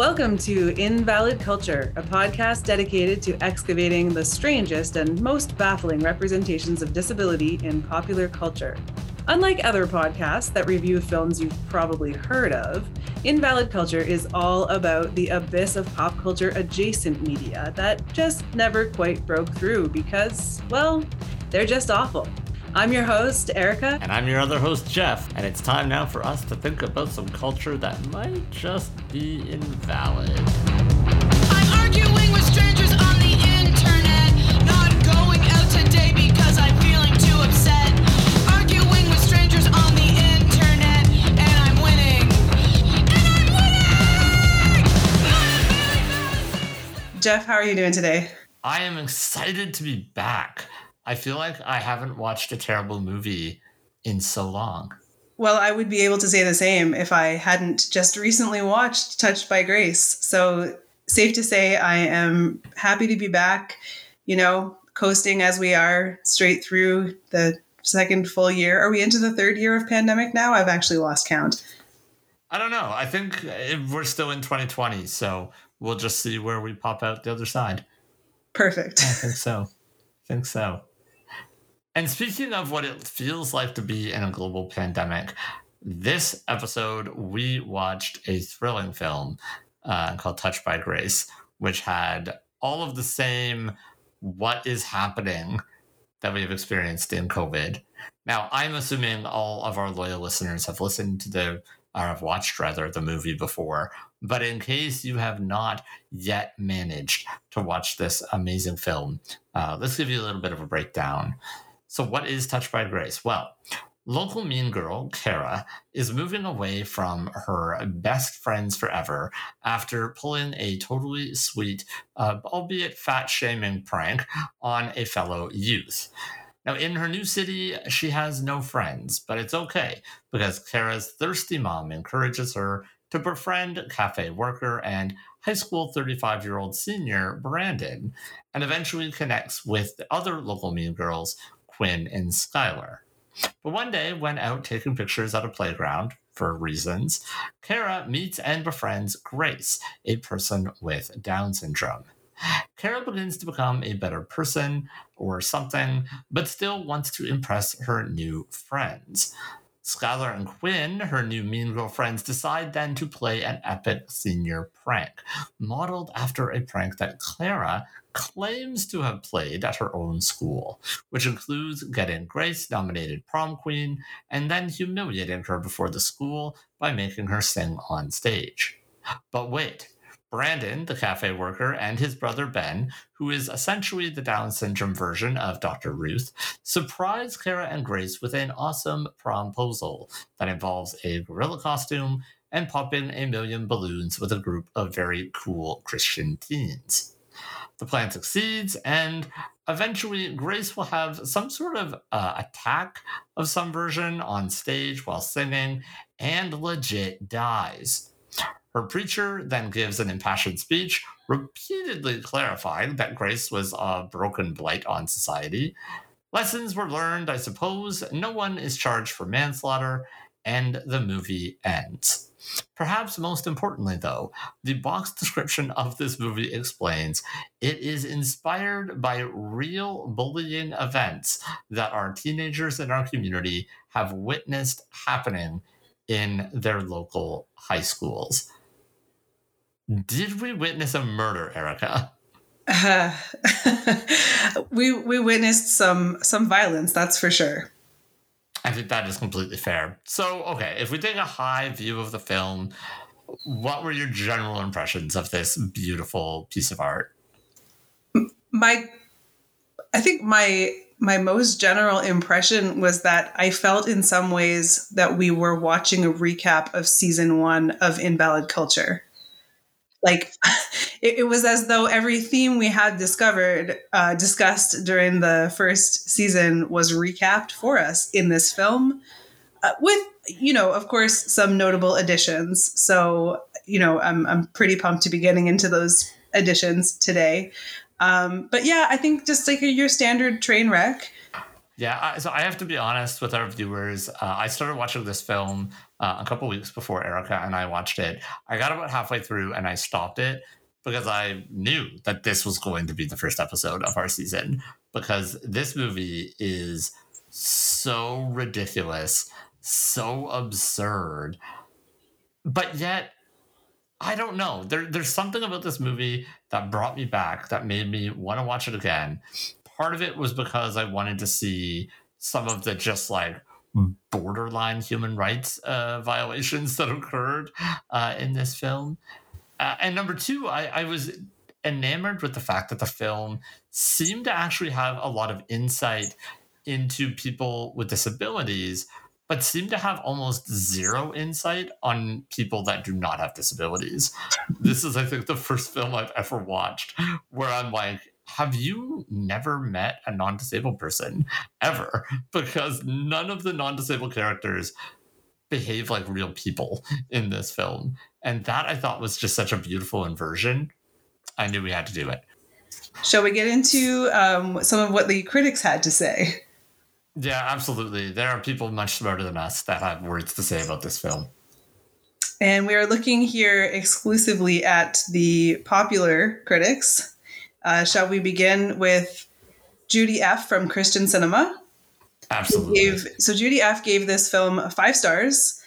Welcome to Invalid Culture, a podcast dedicated to excavating the strangest and most baffling representations of disability in popular culture. Unlike other podcasts that review films you've probably heard of, Invalid Culture is all about the abyss of pop culture adjacent media that just never quite broke through because, well, they're just awful. I'm your host, Erica. And I'm your other host, Jeff. And it's time now for us to think about some culture that might just be invalid. I'm arguing with strangers on the internet. Not going out today because I'm feeling too upset. Arguing with strangers on the internet. And I'm winning. And I'm winning! Jeff, how are you doing today? I am excited to be back. I feel like I haven't watched a terrible movie in so long. Well, I would be able to say the same if I hadn't just recently watched Touched by Grace. So, safe to say, I am happy to be back, you know, coasting as we are straight through the second full year. Are we into the third year of pandemic now? I've actually lost count. I don't know. I think eh, we're still in 2020, so we'll just see where we pop out the other side. Perfect. I think so. I think so. And speaking of what it feels like to be in a global pandemic, this episode we watched a thrilling film uh, called Touched by Grace, which had all of the same what is happening that we've experienced in COVID. Now, I'm assuming all of our loyal listeners have listened to the or have watched rather the movie before. But in case you have not yet managed to watch this amazing film, uh, let's give you a little bit of a breakdown. So, what is Touched by Grace? Well, local mean girl, Kara, is moving away from her best friends forever after pulling a totally sweet, uh, albeit fat shaming prank on a fellow youth. Now, in her new city, she has no friends, but it's okay because Kara's thirsty mom encourages her to befriend cafe worker and high school 35 year old senior Brandon, and eventually connects with the other local mean girls Quinn and Skylar. But one day, when out taking pictures at a playground, for reasons, Kara meets and befriends Grace, a person with Down syndrome. Kara begins to become a better person or something, but still wants to impress her new friends. Skylar and Quinn, her new mean girl friends, decide then to play an epic senior prank, modeled after a prank that Clara claims to have played at her own school, which includes getting Grace nominated prom queen and then humiliating her before the school by making her sing on stage. But wait, Brandon, the cafe worker, and his brother Ben, who is essentially the Down syndrome version of Dr. Ruth, surprise Kara and Grace with an awesome promposal that involves a gorilla costume and popping a million balloons with a group of very cool Christian teens. The plan succeeds, and eventually Grace will have some sort of uh, attack of some version on stage while singing and legit dies. Her preacher then gives an impassioned speech, repeatedly clarifying that Grace was a broken blight on society. Lessons were learned, I suppose. No one is charged for manslaughter, and the movie ends. Perhaps most importantly, though, the box description of this movie explains it is inspired by real bullying events that our teenagers in our community have witnessed happening in their local high schools. Did we witness a murder, Erica? Uh, we we witnessed some some violence, that's for sure. I think that is completely fair. So, okay, if we take a high view of the film, what were your general impressions of this beautiful piece of art? My I think my my most general impression was that I felt in some ways that we were watching a recap of season 1 of Invalid Culture like it, it, was as though every theme we had discovered uh, discussed during the first season was recapped for us in this film uh, with you know of course some notable additions. So you know i'm, I'm pretty pumped to be getting into those additions today. Um, but yeah i think just like your standard train wreck. Yeah, so I have to be honest with our viewers. Uh, I started watching this film uh, a couple weeks before Erica and I watched it. I got about halfway through and I stopped it because I knew that this was going to be the first episode of our season because this movie is so ridiculous, so absurd, but yet I don't know. There, there's something about this movie that brought me back, that made me want to watch it again. Part of it was because I wanted to see some of the just like borderline human rights uh, violations that occurred uh, in this film. Uh, and number two, I, I was enamored with the fact that the film seemed to actually have a lot of insight into people with disabilities but seemed to have almost zero insight on people that do not have disabilities. This is, I think, the first film I've ever watched where I'm like, have you never met a non disabled person ever? Because none of the non disabled characters behave like real people in this film. And that I thought was just such a beautiful inversion. I knew we had to do it. Shall we get into um, some of what the critics had to say? Yeah, absolutely. There are people much smarter than us that have words to say about this film. And we are looking here exclusively at the popular critics. Uh, shall we begin with Judy F. from Christian Cinema? Absolutely. Gave, so Judy F. gave this film five stars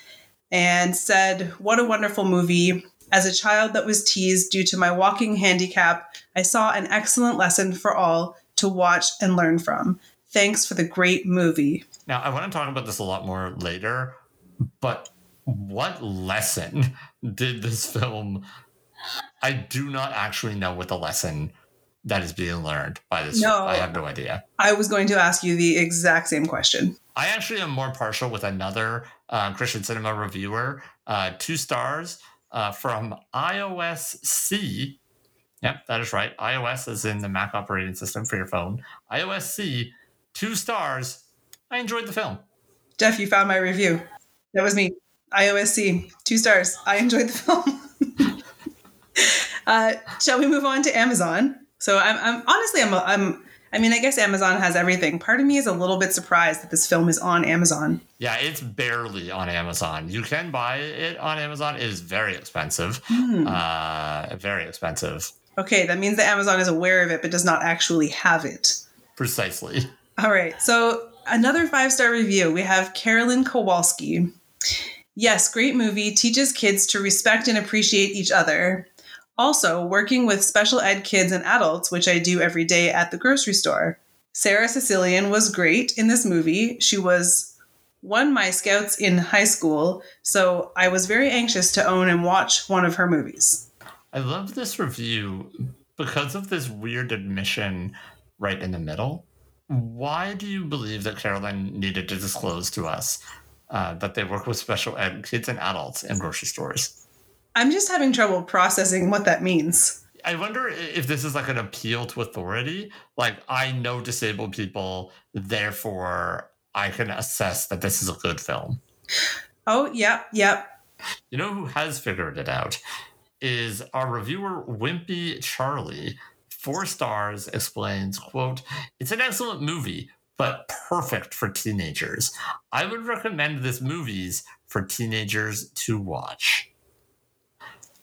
and said, What a wonderful movie. As a child that was teased due to my walking handicap, I saw an excellent lesson for all to watch and learn from. Thanks for the great movie. Now, I want to talk about this a lot more later, but what lesson did this film? I do not actually know what the lesson that is being learned by this. No. I have no idea. I was going to ask you the exact same question. I actually am more partial with another uh, Christian cinema reviewer, uh, two stars uh, from iOS C. Yep, that is right. iOS is in the Mac operating system for your phone. iOS C, two stars. I enjoyed the film. Jeff, you found my review. That was me. iOS C, two stars. I enjoyed the film. uh, shall we move on to Amazon? So I'm, I'm honestly, I'm, I'm, I mean, I guess Amazon has everything. Part of me is a little bit surprised that this film is on Amazon. Yeah, it's barely on Amazon. You can buy it on Amazon. It is very expensive. Hmm. Uh, very expensive. Okay, that means that Amazon is aware of it but does not actually have it. Precisely. All right, so another five star review. We have Carolyn Kowalski. Yes, great movie. Teaches kids to respect and appreciate each other. Also, working with special ed kids and adults, which I do every day at the grocery store. Sarah Sicilian was great in this movie. She was one my scouts in high school, so I was very anxious to own and watch one of her movies. I love this review because of this weird admission right in the middle. Why do you believe that Caroline needed to disclose to us uh, that they work with special ed kids and adults in grocery stores? I'm just having trouble processing what that means. I wonder if this is like an appeal to authority. Like, I know disabled people, therefore I can assess that this is a good film. Oh, yep, yep. You know who has figured it out? Is our reviewer Wimpy Charlie. Four stars explains, quote, it's an excellent movie, but perfect for teenagers. I would recommend this movies for teenagers to watch.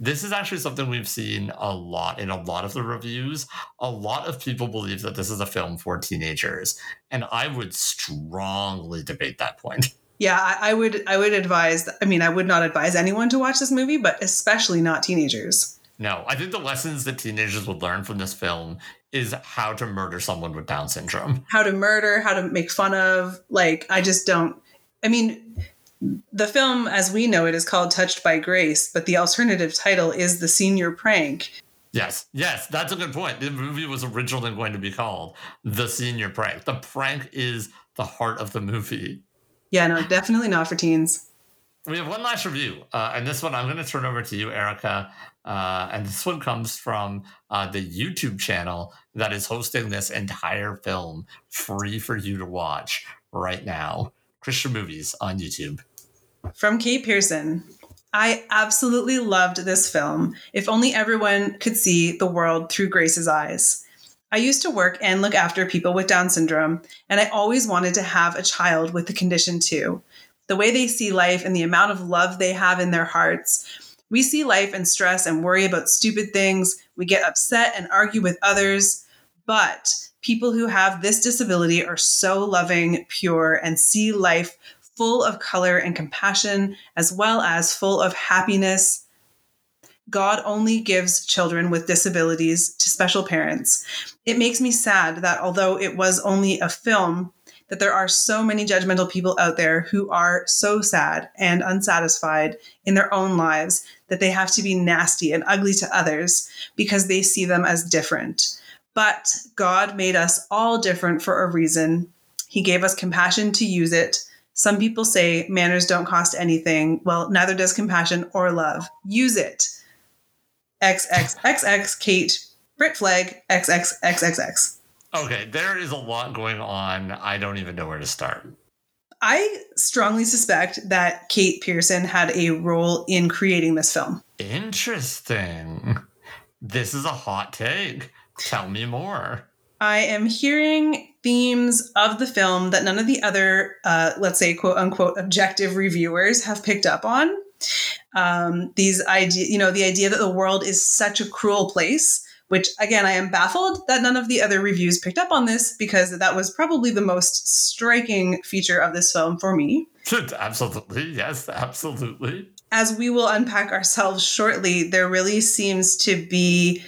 This is actually something we've seen a lot in a lot of the reviews. A lot of people believe that this is a film for teenagers, and I would strongly debate that point. Yeah, I, I would I would advise I mean, I would not advise anyone to watch this movie, but especially not teenagers. No, I think the lessons that teenagers would learn from this film is how to murder someone with Down syndrome. How to murder, how to make fun of, like I just don't I mean, the film as we know it is called Touched by Grace, but the alternative title is The Senior Prank. Yes, yes, that's a good point. The movie was originally going to be called The Senior Prank. The prank is the heart of the movie. Yeah, no, definitely not for teens. We have one last review, uh, and this one I'm going to turn over to you, Erica. Uh, and this one comes from uh, the YouTube channel that is hosting this entire film free for you to watch right now. Christian Movies on YouTube. From Kate Pearson. I absolutely loved this film. If only everyone could see the world through Grace's eyes. I used to work and look after people with Down syndrome, and I always wanted to have a child with the condition too. the way they see life, and the amount of love they have in their hearts. We see life and stress and worry about stupid things. We get upset and argue with others. But people who have this disability are so loving, pure, and see life full of color and compassion, as well as full of happiness. God only gives children with disabilities to special parents. It makes me sad that although it was only a film, that there are so many judgmental people out there who are so sad and unsatisfied in their own lives that they have to be nasty and ugly to others because they see them as different. But God made us all different for a reason. He gave us compassion to use it. Some people say manners don't cost anything. Well, neither does compassion or love. Use it. XXXX Kate Brit Flag XXXXX. Okay, there is a lot going on. I don't even know where to start. I strongly suspect that Kate Pearson had a role in creating this film. Interesting. This is a hot take. Tell me more. I am hearing themes of the film that none of the other, uh, let's say, quote unquote, objective reviewers have picked up on. Um, these idea, you know, the idea that the world is such a cruel place which again, I am baffled that none of the other reviews picked up on this because that was probably the most striking feature of this film for me. absolutely. Yes, absolutely. As we will unpack ourselves shortly, there really seems to be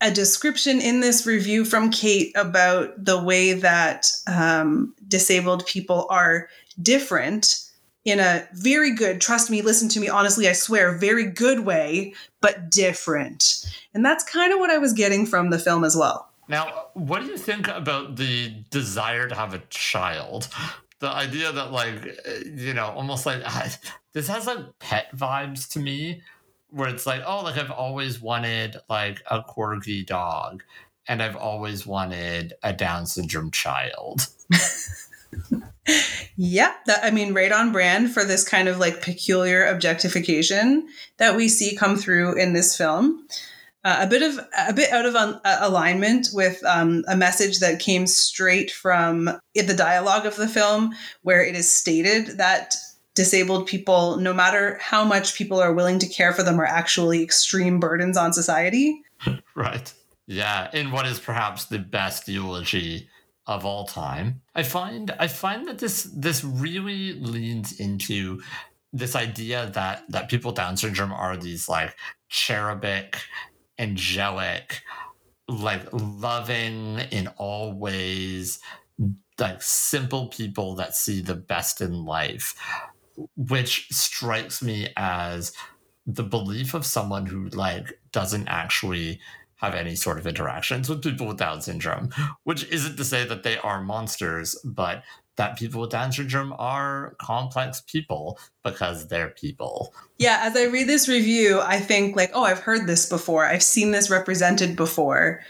a description in this review from Kate about the way that um, disabled people are different in a very good, trust me, listen to me, honestly, I swear, very good way, but different. And that's kind of what I was getting from the film as well. Now, what do you think about the desire to have a child? The idea that, like, you know, almost like this has like pet vibes to me, where it's like, oh, like I've always wanted like a corgi dog, and I've always wanted a Down syndrome child. Yep, that I mean, right on brand for this kind of like peculiar objectification that we see come through in this film. Uh, a bit of a bit out of un- uh, alignment with um, a message that came straight from the dialogue of the film, where it is stated that disabled people, no matter how much people are willing to care for them, are actually extreme burdens on society. right. Yeah, in what is perhaps the best eulogy of all time. I find I find that this this really leans into this idea that that people Down syndrome are these like cherubic, angelic, like loving in all ways, like simple people that see the best in life, which strikes me as the belief of someone who like doesn't actually have any sort of interactions with people with Down syndrome, which isn't to say that they are monsters, but that people with Down syndrome are complex people because they're people. Yeah, as I read this review, I think like, oh, I've heard this before. I've seen this represented before.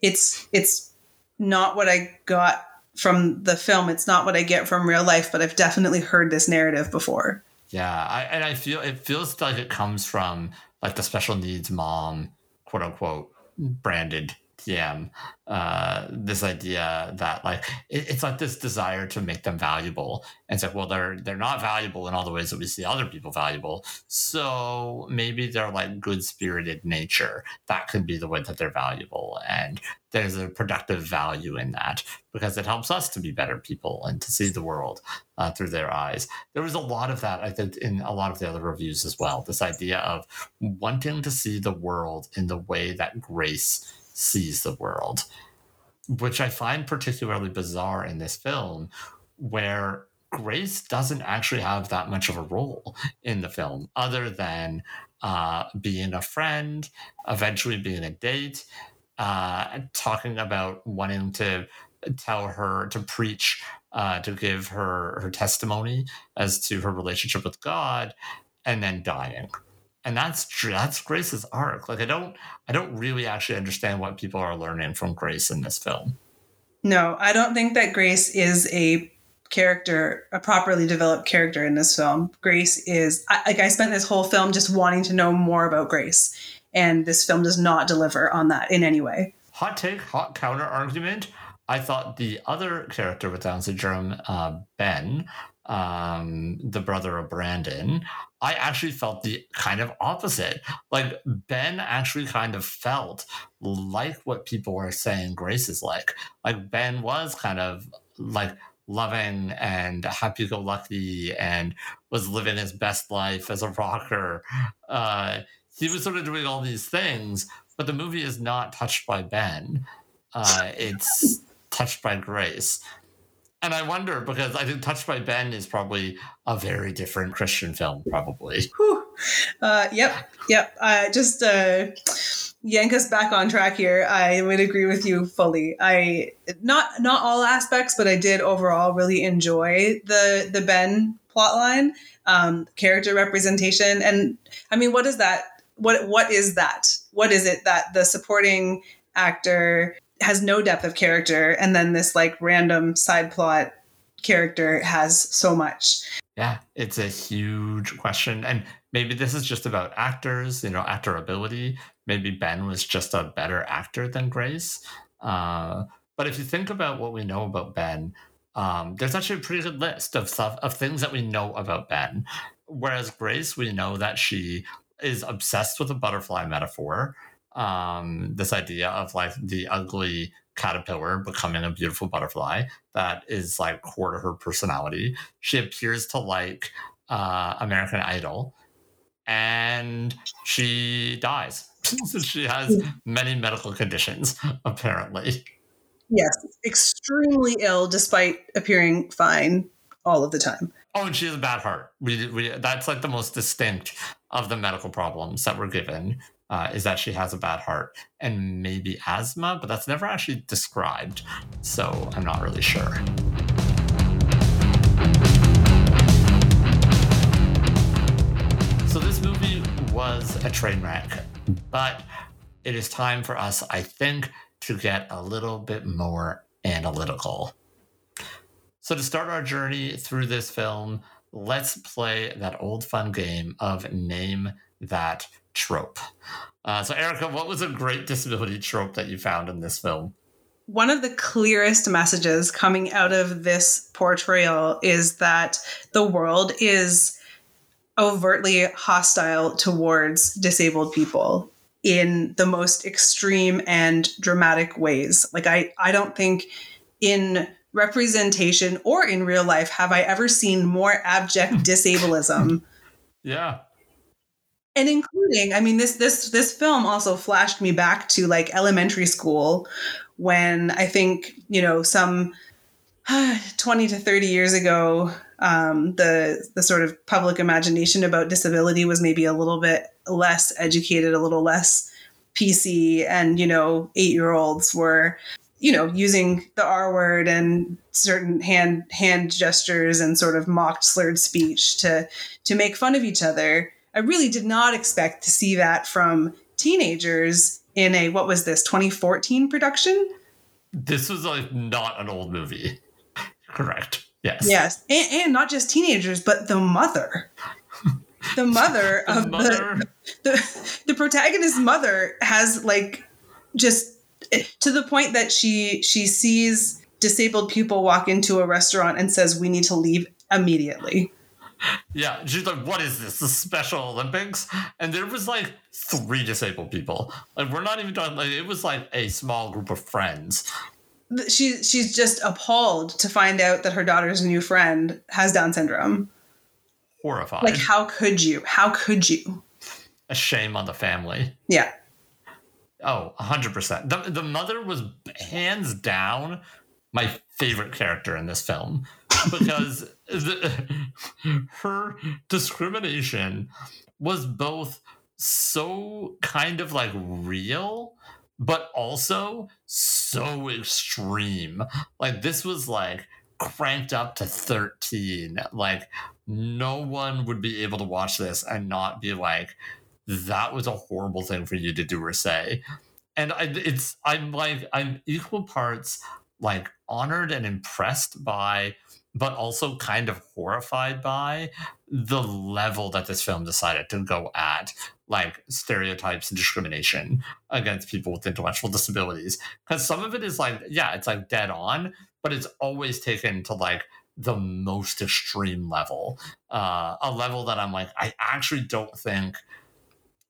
It's it's not what I got from the film. It's not what I get from real life, but I've definitely heard this narrative before. Yeah, I, and I feel it feels like it comes from like the special needs mom, quote unquote, branded TM, uh, this idea that like it, it's like this desire to make them valuable. And it's like, well, they're they're not valuable in all the ways that we see other people valuable. So maybe they're like good spirited nature. That could be the way that they're valuable. And there's a productive value in that because it helps us to be better people and to see the world uh, through their eyes. There was a lot of that, I think, in a lot of the other reviews as well. This idea of wanting to see the world in the way that grace sees the world, which I find particularly bizarre in this film, where Grace doesn't actually have that much of a role in the film, other than uh, being a friend, eventually being a date, uh, talking about wanting to tell her to preach, uh, to give her her testimony as to her relationship with God, and then dying and that's that's Grace's arc. Like I don't I don't really actually understand what people are learning from Grace in this film. No, I don't think that Grace is a character, a properly developed character in this film. Grace is I, like I spent this whole film just wanting to know more about Grace, and this film does not deliver on that in any way. Hot take, hot counter argument. I thought the other character with Down syndrome, uh, Ben, um, the brother of Brandon, I actually felt the kind of opposite. Like Ben actually kind of felt like what people were saying Grace is like. Like Ben was kind of like loving and happy go lucky and was living his best life as a rocker. Uh, he was sort of doing all these things, but the movie is not touched by Ben. Uh, it's touched by Grace. And I wonder because I think Touched by Ben is probably a very different Christian film, probably. Uh, yep, yep. Uh, just uh, yank us back on track here. I would agree with you fully. I not not all aspects, but I did overall really enjoy the the Ben plotline, um, character representation, and I mean, what is that? What what is that? What is it that the supporting actor has no depth of character, and then this like random side plot character has so much. Yeah, it's a huge question. And maybe this is just about actors, you know, actor ability. Maybe Ben was just a better actor than Grace. Uh, but if you think about what we know about Ben, um, there's actually a pretty good list of stuff of things that we know about Ben. Whereas Grace, we know that she is obsessed with the butterfly metaphor. Um, this idea of like the ugly caterpillar becoming a beautiful butterfly that is like core to her personality. She appears to like uh, American Idol and she dies. she has many medical conditions, apparently. Yes, extremely ill despite appearing fine all of the time. Oh, and she has a bad heart. We, we that's like the most distinct of the medical problems that we're given uh, is that she has a bad heart and maybe asthma, but that's never actually described. So I'm not really sure. So this movie was a train wreck, but it is time for us, I think, to get a little bit more analytical. So to start our journey through this film, let's play that old fun game of name that trope. Uh, so, Erica, what was a great disability trope that you found in this film? One of the clearest messages coming out of this portrayal is that the world is overtly hostile towards disabled people in the most extreme and dramatic ways. Like I I don't think in representation or in real life have I ever seen more abject disableism. Yeah and including i mean this this this film also flashed me back to like elementary school when i think you know some 20 to 30 years ago um, the the sort of public imagination about disability was maybe a little bit less educated a little less pc and you know eight year olds were you know using the r word and certain hand hand gestures and sort of mocked slurred speech to to make fun of each other I really did not expect to see that from teenagers in a what was this 2014 production? This was like not an old movie. Correct. Yes. Yes. And, and not just teenagers, but the mother. The mother the of mother. The, the the protagonist's mother has like just eh, to the point that she she sees disabled people walk into a restaurant and says we need to leave immediately yeah, she's like, "What is this? The Special Olympics?" And there was like three disabled people. Like, we're not even talking. Like, it was like a small group of friends. She she's just appalled to find out that her daughter's new friend has Down syndrome. Horrified. Like, how could you? How could you? A shame on the family. Yeah. Oh, 100%. The, the mother was hands down my favorite character in this film. Because the, her discrimination was both so kind of like real but also so extreme. Like this was like cranked up to 13 like no one would be able to watch this and not be like that was a horrible thing for you to do or say. And I, it's i'm like i'm equal parts like honored and impressed by but also kind of horrified by the level that this film decided to go at, like stereotypes and discrimination against people with intellectual disabilities. Because some of it is like, yeah, it's like dead on, but it's always taken to like the most extreme level, uh, a level that I'm like, I actually don't think.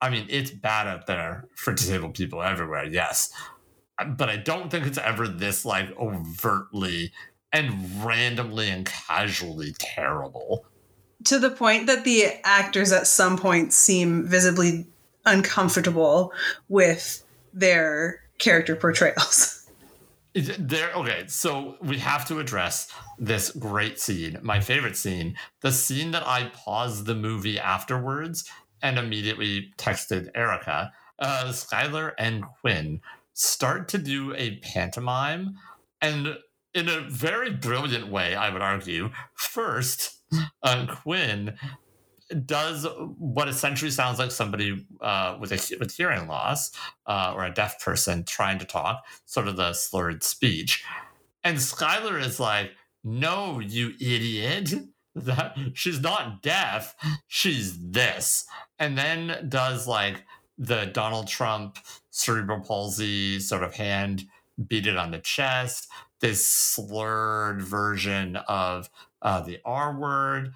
I mean, it's bad out there for disabled people everywhere, yes, but I don't think it's ever this like overtly and randomly and casually terrible. To the point that the actors at some point seem visibly uncomfortable with their character portrayals. There, okay. So we have to address this great scene, my favorite scene, the scene that I paused the movie afterwards and immediately texted Erica. Uh, Skylar and Quinn start to do a pantomime, and in a very brilliant way, I would argue. First, uh, Quinn does what essentially sounds like somebody uh, with a with hearing loss uh, or a deaf person trying to talk, sort of the slurred speech. And Skylar is like, "No, you idiot! That she's not deaf. She's this." And then does like the Donald Trump cerebral palsy sort of hand beat it on the chest. This slurred version of uh, the R word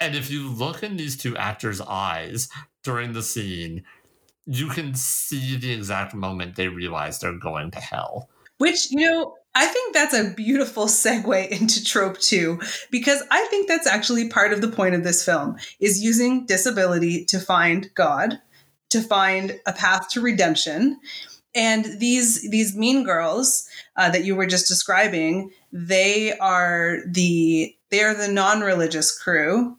and if you look in these two actors' eyes during the scene, you can see the exact moment they realize they're going to hell. Which, you know, I think that's a beautiful segue into trope two, because I think that's actually part of the point of this film is using disability to find God, to find a path to redemption. And these these mean girls uh, that you were just describing, they are the they are the non-religious crew.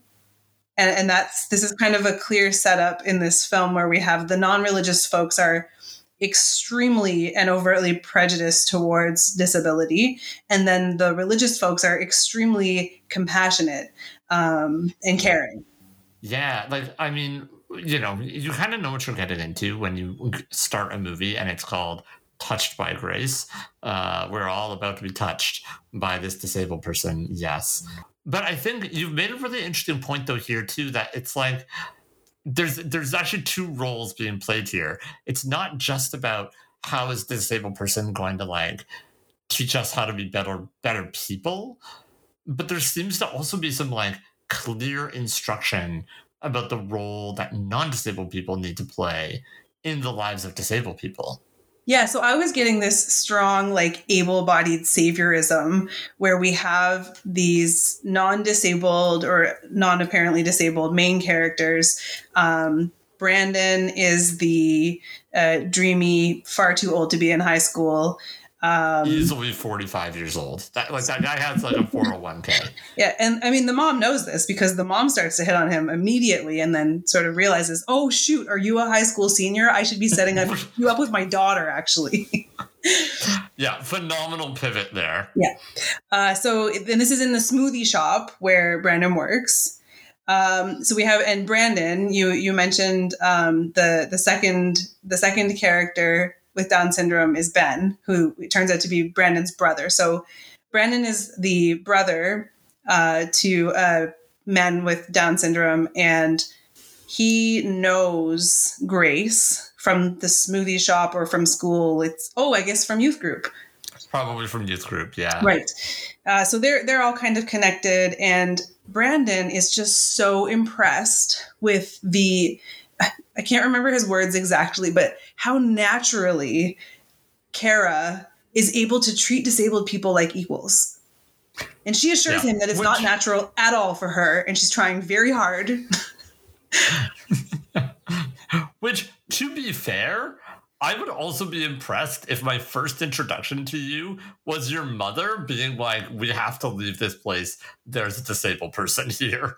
And, and that's this is kind of a clear setup in this film where we have the non-religious folks are extremely and overtly prejudiced towards disability. And then the religious folks are extremely compassionate um, and caring. Yeah like i mean you know you kind of know what you're getting into when you start a movie and it's called touched by grace uh, we're all about to be touched by this disabled person yes but I think you've made a really interesting point though here too that it's like there's there's actually two roles being played here. It's not just about how is the disabled person going to like teach us how to be better better people, but there seems to also be some like clear instruction about the role that non-disabled people need to play in the lives of disabled people. Yeah, so I was getting this strong, like, able bodied saviorism where we have these non disabled or non apparently disabled main characters. Um, Brandon is the uh, dreamy, far too old to be in high school. Um, Easily 45 years old. That like that guy has like a 401k. yeah, and I mean the mom knows this because the mom starts to hit on him immediately and then sort of realizes, "Oh shoot, are you a high school senior? I should be setting up you up with my daughter actually." yeah, phenomenal pivot there. Yeah. Uh, so then this is in the smoothie shop where Brandon works. Um, so we have and Brandon, you you mentioned um, the the second the second character with Down syndrome is Ben, who turns out to be Brandon's brother. So Brandon is the brother uh, to a man with Down syndrome, and he knows Grace from the smoothie shop or from school. It's oh, I guess from youth group. It's probably from youth group, yeah. Right. Uh, so they're they're all kind of connected, and Brandon is just so impressed with the I can't remember his words exactly, but how naturally Kara is able to treat disabled people like equals. And she assures yeah. him that it's Which, not natural at all for her, and she's trying very hard. Which, to be fair, I would also be impressed if my first introduction to you was your mother being like, We have to leave this place. There's a disabled person here.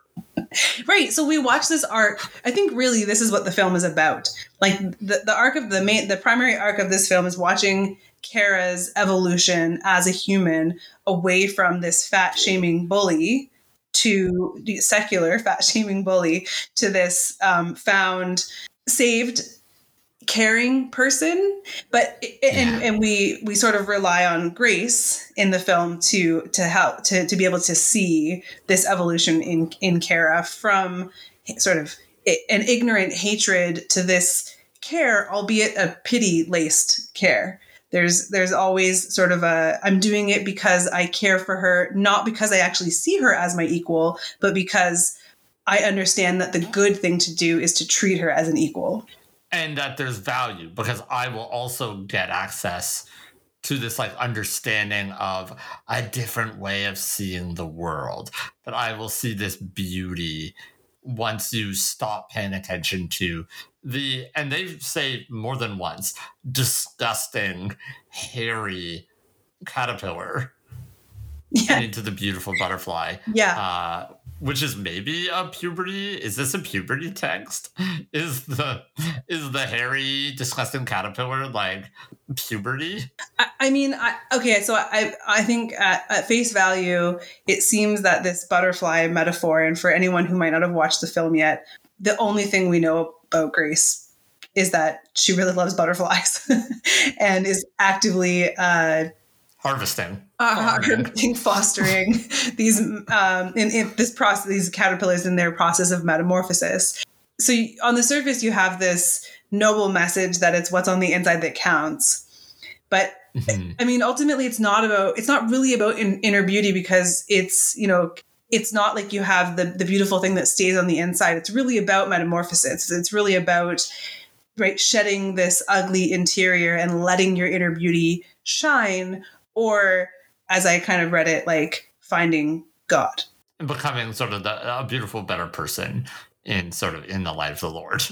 right. So we watch this arc. I think really this is what the film is about. Like the, the arc of the main, the primary arc of this film is watching Kara's evolution as a human away from this fat shaming bully to the secular fat shaming bully to this um, found saved caring person but and, and we we sort of rely on grace in the film to to help to, to be able to see this evolution in in kara from sort of an ignorant hatred to this care albeit a pity laced care There's there's always sort of a I'm doing it because I care for her, not because I actually see her as my equal, but because I understand that the good thing to do is to treat her as an equal. And that there's value because I will also get access to this like understanding of a different way of seeing the world. That I will see this beauty once you stop paying attention to the and they say more than once disgusting hairy caterpillar Yeah. into the beautiful butterfly Yeah. uh, which is maybe a puberty. Is this a puberty text? Is the is the hairy, disgusting caterpillar like puberty? I, I mean, I, okay, so I I think at, at face value, it seems that this butterfly metaphor, and for anyone who might not have watched the film yet, the only thing we know about Grace is that she really loves butterflies and is actively uh, Harvesting. Uh, Farming. harvesting, fostering these um, in, in this process, these caterpillars in their process of metamorphosis. So you, on the surface, you have this noble message that it's what's on the inside that counts, but Mhm. I mean, ultimately, it's not about. It's not really about in, inner beauty because it's you know, it's not like you have the the beautiful thing that stays on the inside. It's really about metamorphosis. It's really about right shedding this ugly interior and letting your inner beauty shine, or as I kind of read it, like finding God. And becoming sort of the, a beautiful, better person in sort of in the light of the Lord.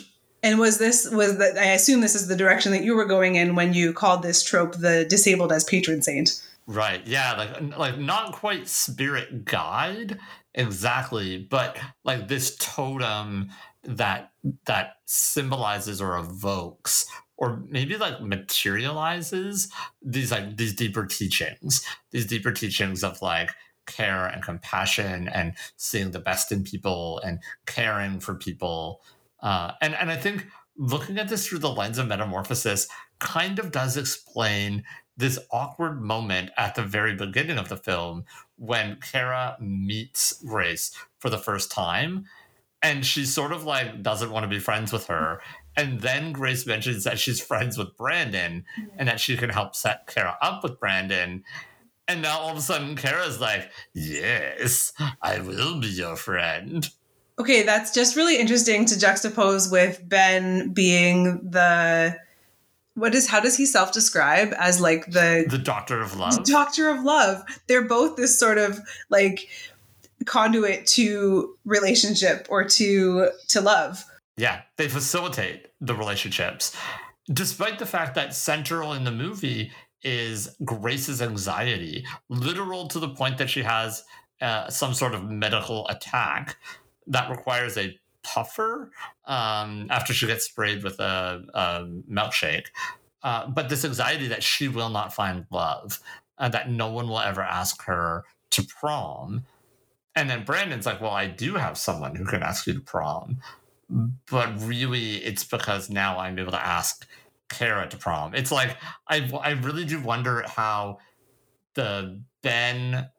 And was this was that? I assume this is the direction that you were going in when you called this trope the disabled as patron saint. Right. Yeah. Like like not quite spirit guide exactly, but like this totem that that symbolizes or evokes or maybe like materializes these like these deeper teachings, these deeper teachings of like care and compassion and seeing the best in people and caring for people. Uh, and and I think looking at this through the lens of metamorphosis kind of does explain this awkward moment at the very beginning of the film when Kara meets Grace for the first time and she sort of like doesn't want to be friends with her. And then Grace mentions that she's friends with Brandon and that she can help set Kara up with Brandon. And now all of a sudden Kara's like yes I will be your friend. Okay, that's just really interesting to juxtapose with Ben being the what is how does he self-describe as like the, the doctor of love. Doctor of love? They're both this sort of like conduit to relationship or to to love. Yeah, they facilitate the relationships. Despite the fact that central in the movie is Grace's anxiety, literal to the point that she has uh, some sort of medical attack that requires a puffer um, after she gets sprayed with a, a milkshake. Uh, but this anxiety that she will not find love, and that no one will ever ask her to prom. And then Brandon's like, Well, I do have someone who can ask you to prom but really it's because now I'm able to ask Kara to prom. It's like I I really do wonder how the Ben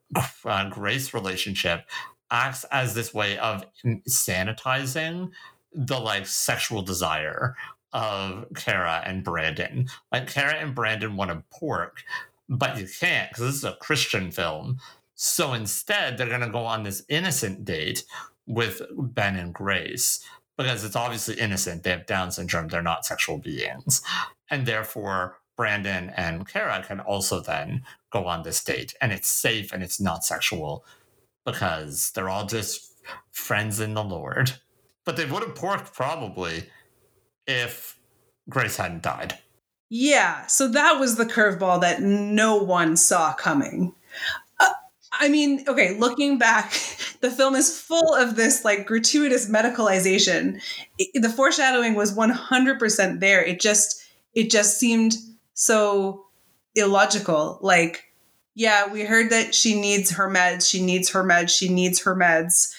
uh, Grace relationship acts as this way of sanitizing the like sexual desire of Kara and Brandon. Like Kara and Brandon want a pork, but you can't because this is a Christian film. So instead, they're going to go on this innocent date with Ben and Grace because it's obviously innocent. They have Down syndrome. They're not sexual beings. And therefore, Brandon and Kara can also then go on this date. And it's safe and it's not sexual because they're all just friends in the Lord. But they would have porked probably if Grace hadn't died. Yeah, so that was the curveball that no one saw coming. I mean, okay, looking back, the film is full of this like gratuitous medicalization. It- the foreshadowing was 100% there. It just it just seemed so illogical. Like, yeah, we heard that she needs her meds, she needs her meds, she needs her meds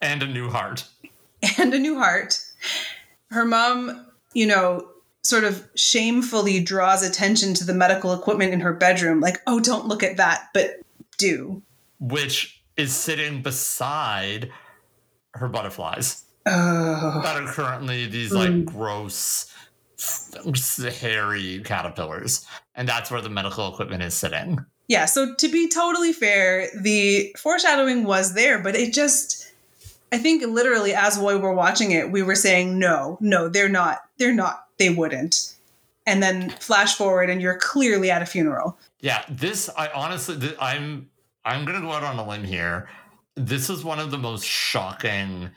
And a new heart. and a new heart. Her mom, you know, sort of shamefully draws attention to the medical equipment in her bedroom, like, oh, don't look at that, but do. which is sitting beside her butterflies Oh. that are currently these like Mm. gross hairy caterpillars. And that's where the medical equipment is sitting. Yeah, so to be totally fair, the foreshadowing was there, but it just I think literally as we were watching it, we were saying no, no, they're not. They're not. They wouldn't. And then flash forward and you're clearly at a funeral. Yeah, this I honestly th- I'm I'm going to go out on a limb here. This is one of the most shocking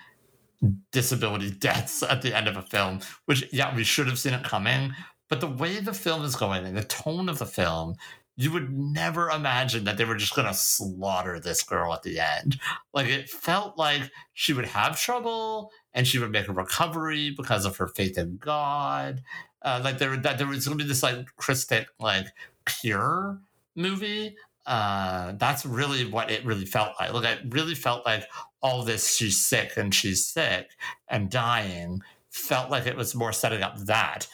disability deaths at the end of a film, which yeah, we should have seen it coming, but the way the film is going and the tone of the film you would never imagine that they were just going to slaughter this girl at the end. Like it felt like she would have trouble and she would make a recovery because of her faith in God. Uh, like there, that there was going to be this like Christic like pure movie. Uh, that's really what it really felt like. Like it really felt like all this she's sick and she's sick and dying felt like it was more setting up that.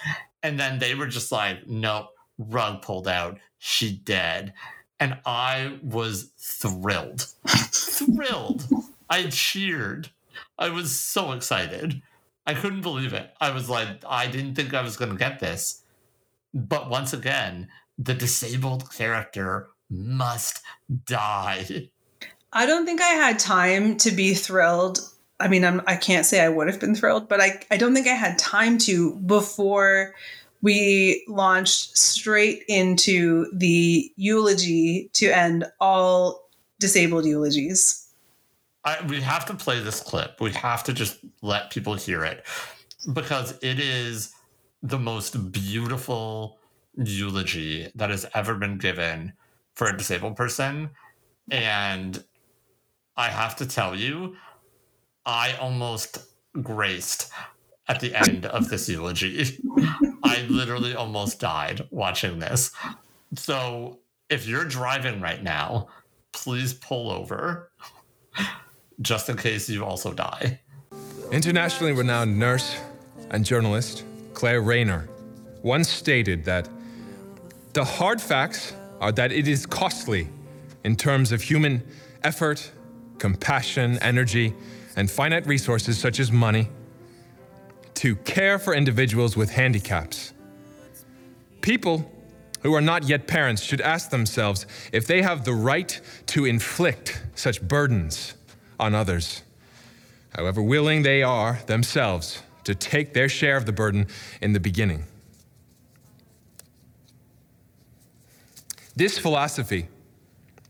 And then they were just like, nope, rug pulled out she dead. And I was thrilled. thrilled. I cheered. I was so excited. I couldn't believe it. I was like, I didn't think I was going to get this. But once again, the disabled character must die. I don't think I had time to be thrilled. I mean, I'm, I can't say I would have been thrilled, but I, I don't think I had time to before we launched straight into the eulogy to end all disabled eulogies. I, we have to play this clip. We have to just let people hear it because it is the most beautiful eulogy that has ever been given for a disabled person. And I have to tell you, I almost graced at the end of this eulogy. I literally almost died watching this. So if you're driving right now, please pull over just in case you also die. Internationally renowned nurse and journalist Claire Rayner once stated that the hard facts are that it is costly in terms of human effort, compassion, energy, and finite resources such as money to care for individuals with handicaps. People who are not yet parents should ask themselves if they have the right to inflict such burdens on others, however willing they are themselves to take their share of the burden in the beginning. This philosophy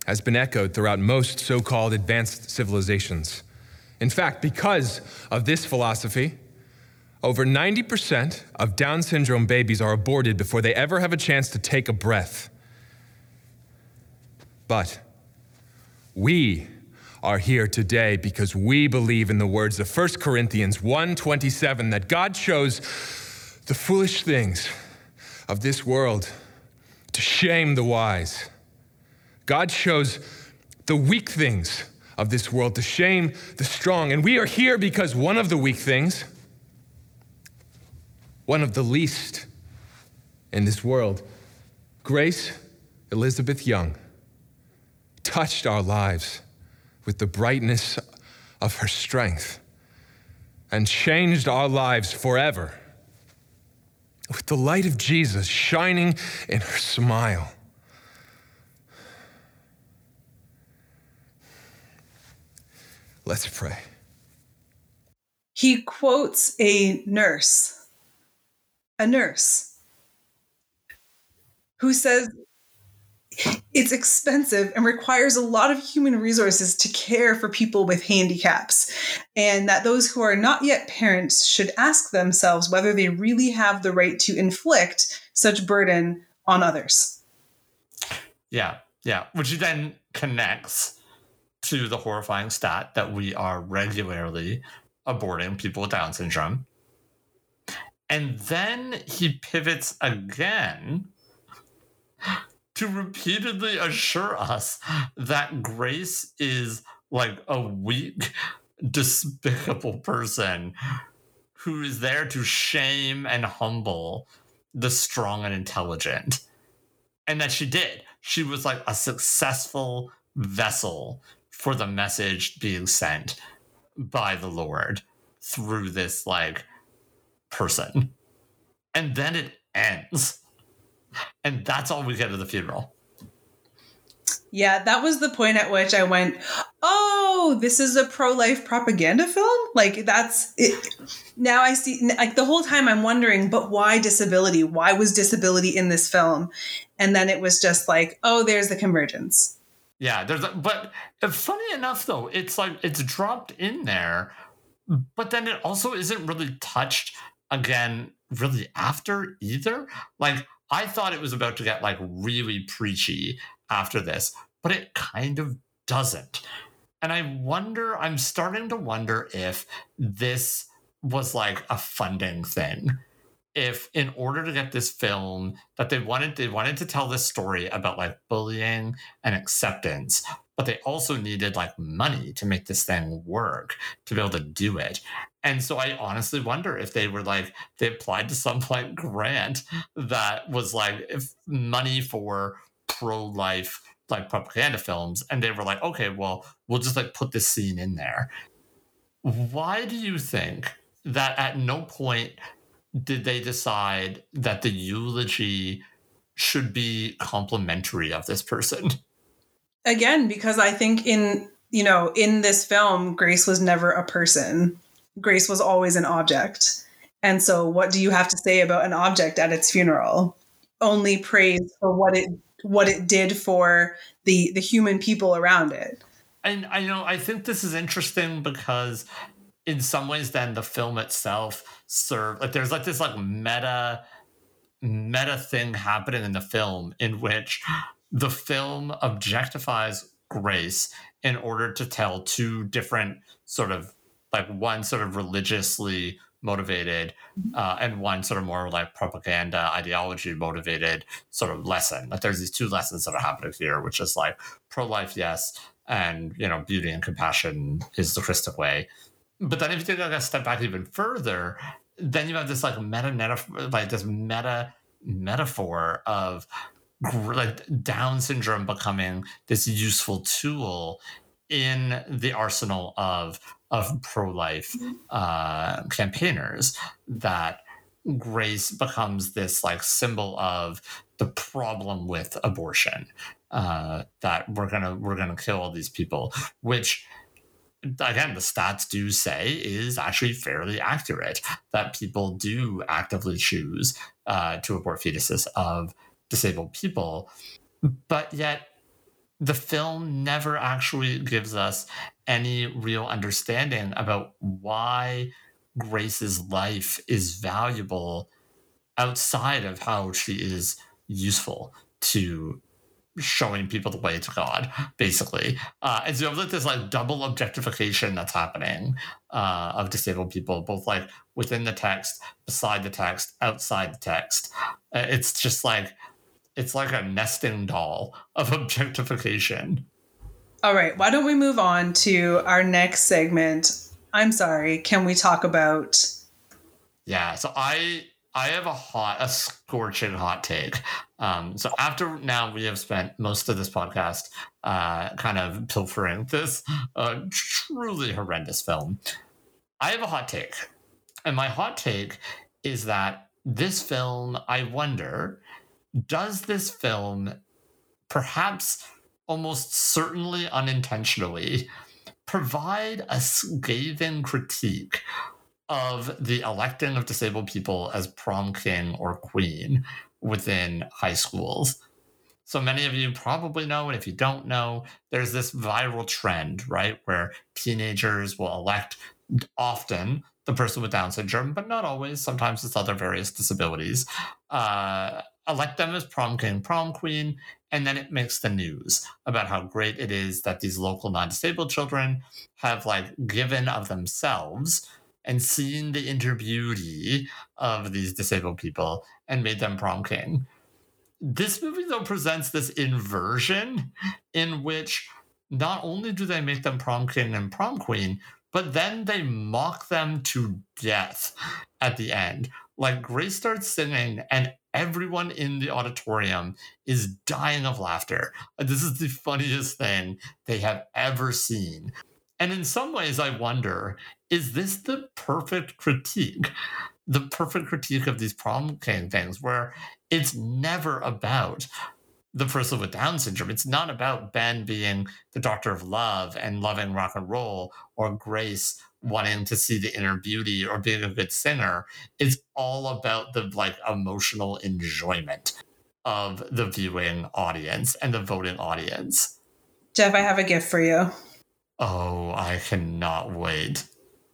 has been echoed throughout most so called advanced civilizations. In fact, because of this philosophy, over 90% of Down syndrome babies are aborted before they ever have a chance to take a breath. But we are here today because we believe in the words of 1 Corinthians 1:27 that God chose the foolish things of this world to shame the wise. God chose the weak things of this world to shame the strong. And we are here because one of the weak things one of the least in this world, Grace Elizabeth Young, touched our lives with the brightness of her strength and changed our lives forever with the light of Jesus shining in her smile. Let's pray. He quotes a nurse a nurse who says it's expensive and requires a lot of human resources to care for people with handicaps, and that those who are not yet parents should ask themselves whether they really have the right to inflict such burden on others. Yeah, yeah, which then connects to the horrifying stat that we are regularly aborting people with Down syndrome and then he pivots again to repeatedly assure us that Grace is like a weak, despicable person who is there to shame and humble the strong and intelligent. And that she did. She was like a successful vessel for the message being sent by the Lord through this like person. and then it ends. And that's all we get at the funeral. Yeah, that was the point at which I went, "Oh, this is a pro-life propaganda film." Like that's it. Now I see like the whole time I'm wondering, but why disability? Why was disability in this film? And then it was just like, "Oh, there's the convergence." Yeah, there's a, but uh, funny enough though, it's like it's dropped in there, but then it also isn't really touched again really after either. Like I thought it was about to get like really preachy after this, but it kind of doesn't. And I wonder, I'm starting to wonder if this was like a funding thing. If in order to get this film that they wanted they wanted to tell this story about like bullying and acceptance, but they also needed like money to make this thing work to be able to do it. And so I honestly wonder if they were like they applied to some like grant that was like money for pro-life like propaganda films and they were like okay well we'll just like put this scene in there why do you think that at no point did they decide that the eulogy should be complimentary of this person Again, because I think in, you know, in this film, Grace was never a person. Grace was always an object. And so what do you have to say about an object at its funeral? Only praise for what it what it did for the the human people around it. and I know I think this is interesting because in some ways then the film itself served like there's like this like meta meta thing happening in the film in which the film objectifies Grace in order to tell two different sort of like one sort of religiously motivated uh, and one sort of more like propaganda ideology motivated sort of lesson. Like there's these two lessons that are happening here which is like pro-life yes and you know beauty and compassion is the christic way but then if you take like a step back even further then you have this like meta meta like this meta metaphor of like down syndrome becoming this useful tool in the arsenal of of pro-life uh, campaigners that grace becomes this like symbol of the problem with abortion uh, that we're gonna we're gonna kill all these people which again the stats do say is actually fairly accurate that people do actively choose uh, to abort fetuses of disabled people but yet the film never actually gives us any real understanding about why Grace's life is valuable outside of how she is useful to showing people the way to God, basically. Uh, and so like this like double objectification that's happening uh, of disabled people, both like within the text, beside the text, outside the text. Uh, it's just like it's like a nesting doll of objectification. All right, why don't we move on to our next segment? I'm sorry, can we talk about Yeah, so I I have a hot, a scorching hot take. Um, so after now we have spent most of this podcast uh, kind of pilfering this uh, truly horrendous film. I have a hot take, and my hot take is that this film, I wonder, does this film, perhaps almost certainly unintentionally, provide a scathing critique of the electing of disabled people as prom king or queen within high schools. So many of you probably know, and if you don't know, there's this viral trend, right, where teenagers will elect often the person with Down syndrome, but not always. Sometimes it's other various disabilities. Uh, elect them as prom king, prom queen, and then it makes the news about how great it is that these local non-disabled children have like given of themselves and seen the inner beauty of these disabled people and made them prom king. This movie, though, presents this inversion in which not only do they make them prom king and prom queen, but then they mock them to death at the end. Like Grace starts singing, and everyone in the auditorium is dying of laughter. This is the funniest thing they have ever seen. And in some ways, I wonder is this the perfect critique? the perfect critique of these king things where it's never about the person with Down syndrome. It's not about Ben being the doctor of love and loving rock and roll or Grace wanting to see the inner beauty or being a good singer. It's all about the like emotional enjoyment of the viewing audience and the voting audience. Jeff, I have a gift for you. Oh, I cannot wait.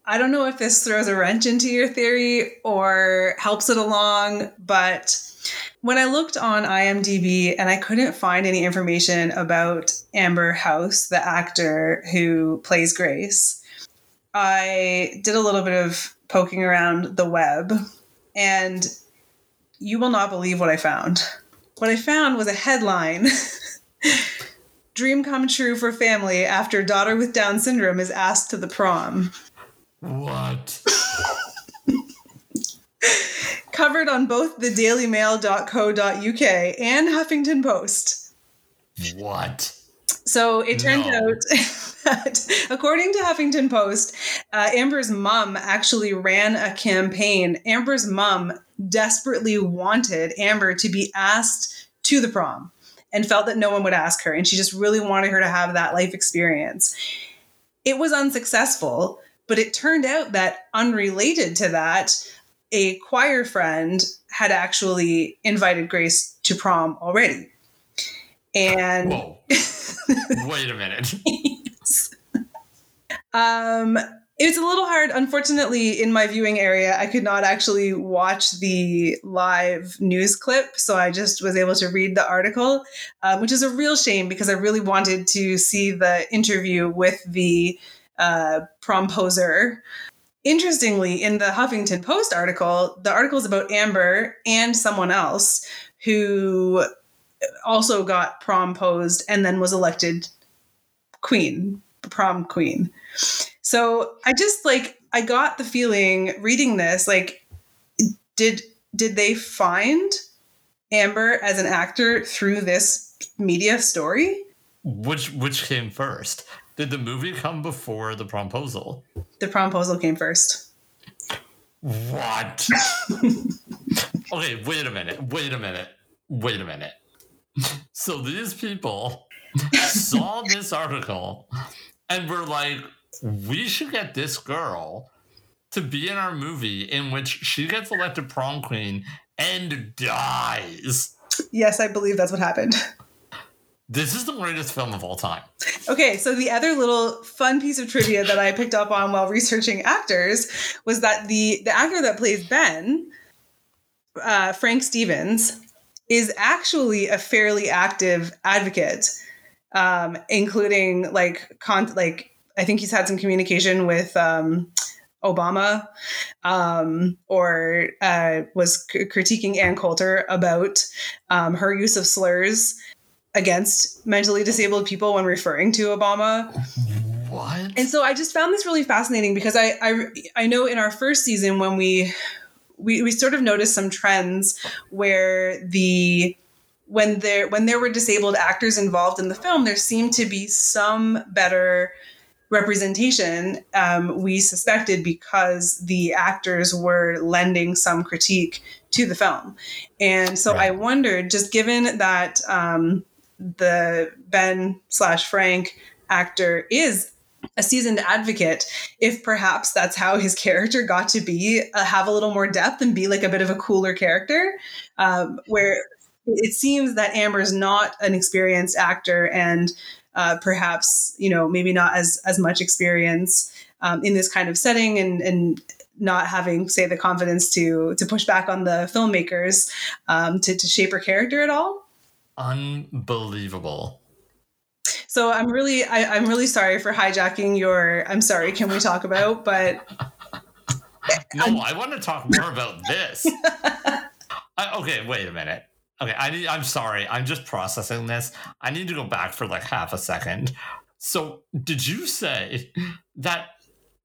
I don't know if this throws a wrench into your theory or helps it along, but when I looked on IMDb and I couldn't find any information about Amber House, the actor who plays Grace, I did a little bit of poking around the web and you will not believe what I found. What I found was a headline Dream come true for family after daughter with Down syndrome is asked to the prom. What? Covered on both the dailymail.co.uk and Huffington Post. What? So it turned No. out that, according to Huffington Post, uh, Amber's mom actually ran a campaign. Amber's mom desperately wanted Amber to be asked to the prom and felt that no one would ask her. And she just really wanted her to have that life experience. It was unsuccessful, but it turned out that unrelated to that, a choir friend had actually invited Grace to prom already. And Whoa. Wait a minute. Um, it's a little hard. Unfortunately, in my viewing area, I could not actually watch the live news clip, so I just was able to read the article, um, which is a real shame because I really wanted to see the interview with the uh, promposer. Interestingly, in the Huffington Post article, the article is about Amber and someone else who also got promposed and then was elected queen, prom queen. So I just like I got the feeling reading this like did did they find Amber as an actor through this media story? Which which came first? Did the movie come before the promposal? The promposal came first. What? okay, wait a minute. Wait a minute. Wait a minute. So these people saw this article and were like, we should get this girl to be in our movie in which she gets elected prom queen and dies. Yes, I believe that's what happened. This is the greatest film of all time. Okay, so the other little fun piece of trivia that I picked up on while researching actors was that the the actor that plays Ben, uh, Frank Stephens, is actually a fairly active advocate, um, including like con- like I think he's had some communication with um, Obama, um, or uh, was c- critiquing Ann Coulter about um, her use of slurs against mentally disabled people when referring to Obama. What? And so I just found this really fascinating because I I, I know in our first season when we, we we sort of noticed some trends where the when there when there were disabled actors involved in the film, there seemed to be some better representation. Um, we suspected because the actors were lending some critique to the film, and so I wondered, just given that um, the Ben slash Frank actor is a seasoned advocate if perhaps that's how his character got to be uh, have a little more depth and be like a bit of a cooler character um, where it seems that amber's not an experienced actor and uh, perhaps you know maybe not as as much experience um, in this kind of setting and and not having say the confidence to to push back on the filmmakers um, to, to shape her character at all Unbelievable. So I'm really, I, I'm really sorry for hijacking your. I'm sorry. Can we talk about? But No, I want to talk more about this. I, okay, wait a minute. Okay, I need, I'm sorry. I'm just processing this. I need to go back for like half a second. So, did you say that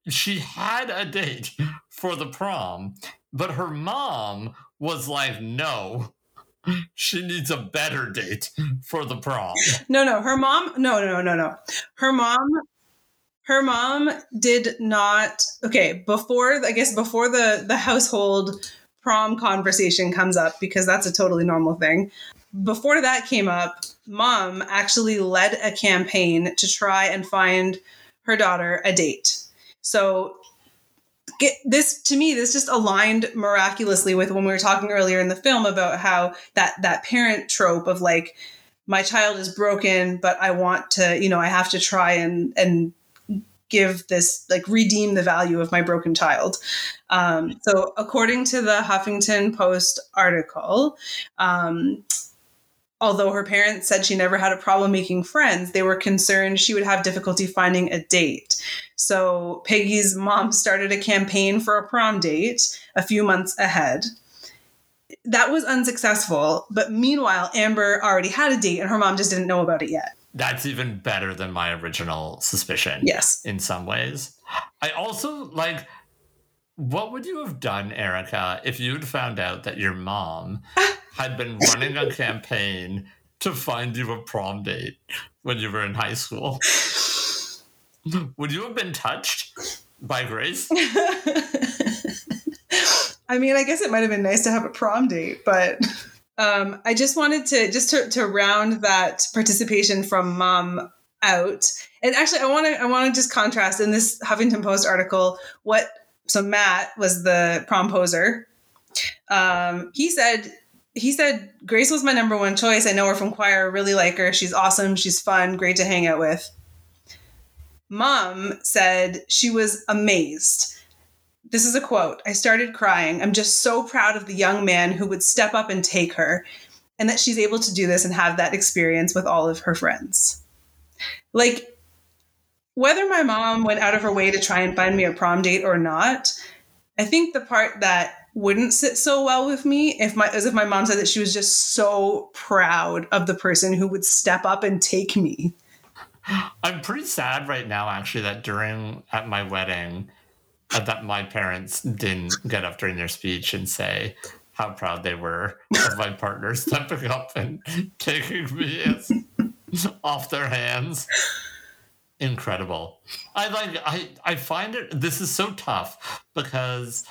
she had a date for the prom, but her mom was like, no, she needs a better date for the prom? no, no, her mom. No, no, no, no. Her mom. her mom did not okay before i guess before the the household prom conversation comes up because that's a totally normal thing before that came up mom actually led a campaign to try and find her daughter a date so get this to me this just aligned miraculously with when we were talking earlier in the film about how that that parent trope of like my child is broken but i want to you know i have to try and and give this like redeem the value of my broken child. Um, so according to the huffington post article um, although her parents said she never had a problem making friends they were concerned she would have difficulty finding a date so peggy's mom started a campaign for a prom date a few months ahead that was unsuccessful but meanwhile amber already had a date and her mom just didn't know about it yet That's even better than my original suspicion. yes in some ways. I also like what would you have done, Erica, if you'd found out that your mom had been running a campaign to find you a prom date when you were in high school? Would you have been touched by Grace? I mean, I guess it might have been nice to have a prom date, but um, I just wanted to just to, to round that participation from mom out. And actually, I want to I want to just contrast in this Huffington Post article what so Matt was the promposer. Um, he said he said Grace was my number one choice. I know her from choir. Really like her. She's awesome. She's fun. Great to hang out with. Mom said she was amazed. This is a quote. I started crying. I'm just so proud of the young man who would step up and take her, and that she's able to do this and have that experience with all of her friends. Like, whether my mom went out of her way to try and find me a prom date or not, I think the part that wouldn't sit so well with me if my as if my mom said that she was just so proud of the person who would step up and take me. I'm pretty sad right now, actually, that during at my wedding, uh, that my parents didn't get up during their speech and say how proud they were of my partner stepping up and taking me off their hands. Incredible. I like. I I find it. This is so tough because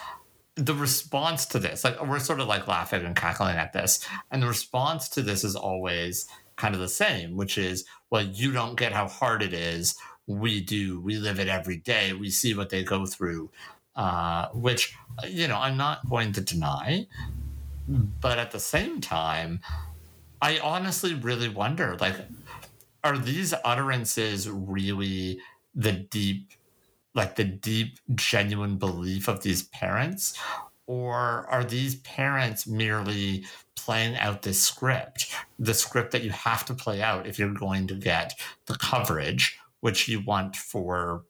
the response to this, like we're sort of like laughing and cackling at this, and the response to this is always kind of the same, which is, well, you don't get how hard it is. We do. We live it every day. We see what they go through, uh, which, you know, I'm not going to deny. But at the same time, I honestly really wonder like, are these utterances really the deep, like the deep, genuine belief of these parents? Or are these parents merely playing out this script, the script that you have to play out if you're going to get the coverage, which you want for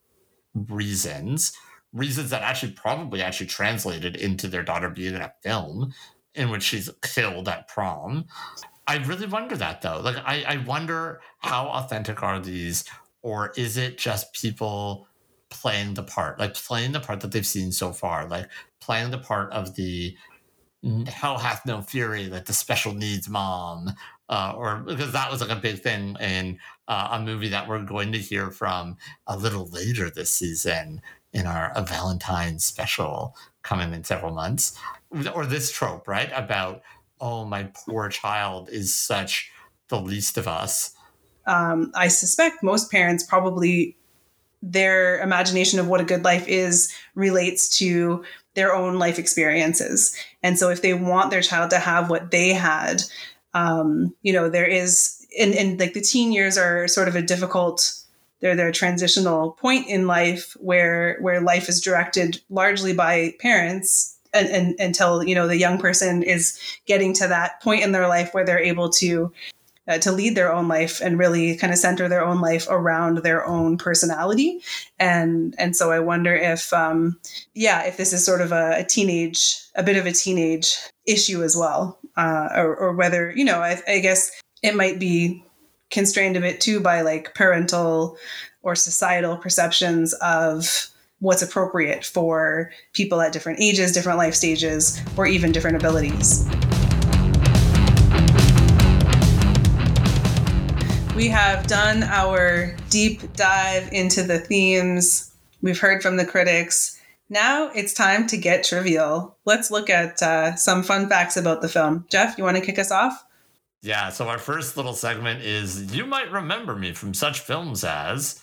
reasons, reasons that actually probably actually translated into their daughter being in a film in which she's killed at prom. I really wonder that though. Like, I, I wonder how authentic are these, or is it just people playing the part, like playing the part that they've seen so far, like playing the part of the hell hath no fury, like the special needs mom, uh, or because that was like a big thing in uh, a movie that we're going to hear from a little later this season in our a Valentine's special coming in several months, or this trope, right? About oh my poor child is such the least of us. Um, I suspect most parents probably their imagination of what a good life is relates to their own life experiences. And so if they want their child to have what they had, um, you know, there is, and, and like the teen years are sort of a difficult, they're their transitional point in life where, where life is directed largely by parents and, and, until, you know, the young person is getting to that point in their life where they're able to uh, to lead their own life and really kind of center their own life around their own personality. And and so i wonder if um yeah if this is sort of a, a teenage a bit of a teenage issue as well uh or, or whether you know I, I guess it might be constrained a bit too by like parental or societal perceptions of what's appropriate for people at different ages different life stages or even different abilities We have done our deep dive into the themes. We've heard from the critics. Now it's time to get trivial. Let's look at uh, some fun facts about the film. Jeff, you want to kick us off? Yeah, so our first little segment is You Might Remember Me from such films as.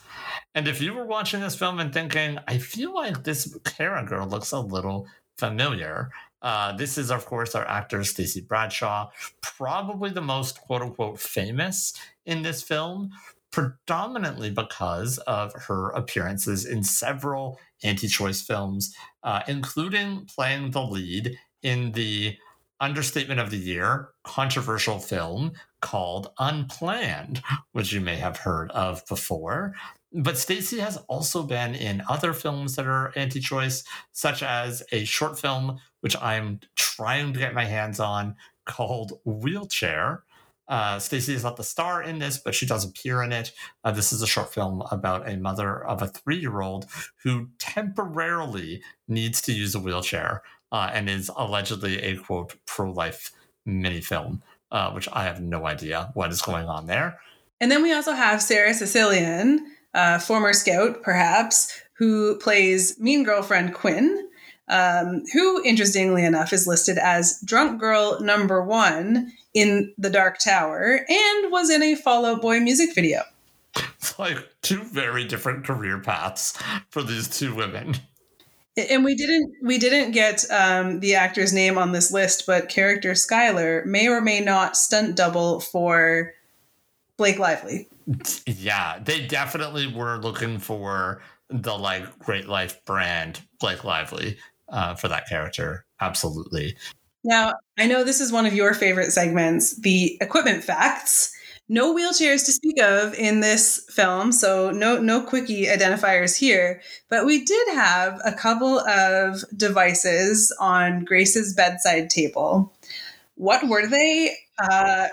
And if you were watching this film and thinking, I feel like this girl looks a little familiar, uh, this is, of course, our actor Stacey Bradshaw, probably the most quote unquote famous in this film, predominantly because of her appearances in several anti choice films, uh, including playing the lead in the understatement of the year controversial film called Unplanned, which you may have heard of before. But Stacy has also been in other films that are anti choice, such as a short film which I'm trying to get my hands on called Wheelchair. Uh, Stacey is not the star in this, but she does appear in it. Uh, this is a short film about a mother of a three year old who temporarily needs to use a wheelchair uh, and is allegedly a quote pro life mini film, uh, which I have no idea what is going on there. And then we also have Sarah Sicilian, uh, former scout perhaps, who plays mean girlfriend Quinn um, who, interestingly enough, is listed as drunk girl number one in The Dark Tower and was in a Fall Out Boy music video. It's like two very different career paths for these two women. And we didn't we didn't get um, the actor's name on this list, but character Skylar may or may not stunt double for Blake Lively. Yeah, they definitely were looking for the like Great Life brand Blake Lively uh, for that character. Absolutely. Now, I know this is one of your favorite segments, the equipment facts. No wheelchairs to speak of in this film, so no no quickie identifiers here. But we did have a couple of devices on Grace's bedside table. What were they? Uh,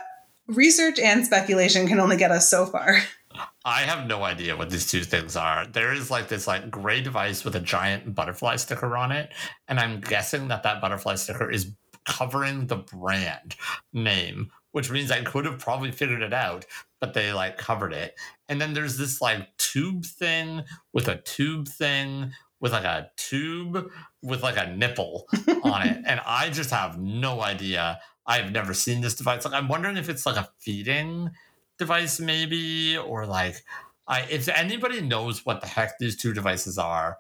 research and speculation can only get us so far. I have no idea what these two things are. There is like this like gray device with a giant butterfly sticker on it, and I'm guessing that that butterfly sticker is covering the brand name, which means I could have probably figured it out, but they like covered it. And then there's this like tube thing with a tube thing with like a tube with like a nipple on it, and I just have no idea. I've never seen this device. Like I'm wondering if it's like a feeding device maybe or like I, if anybody knows what the heck these two devices are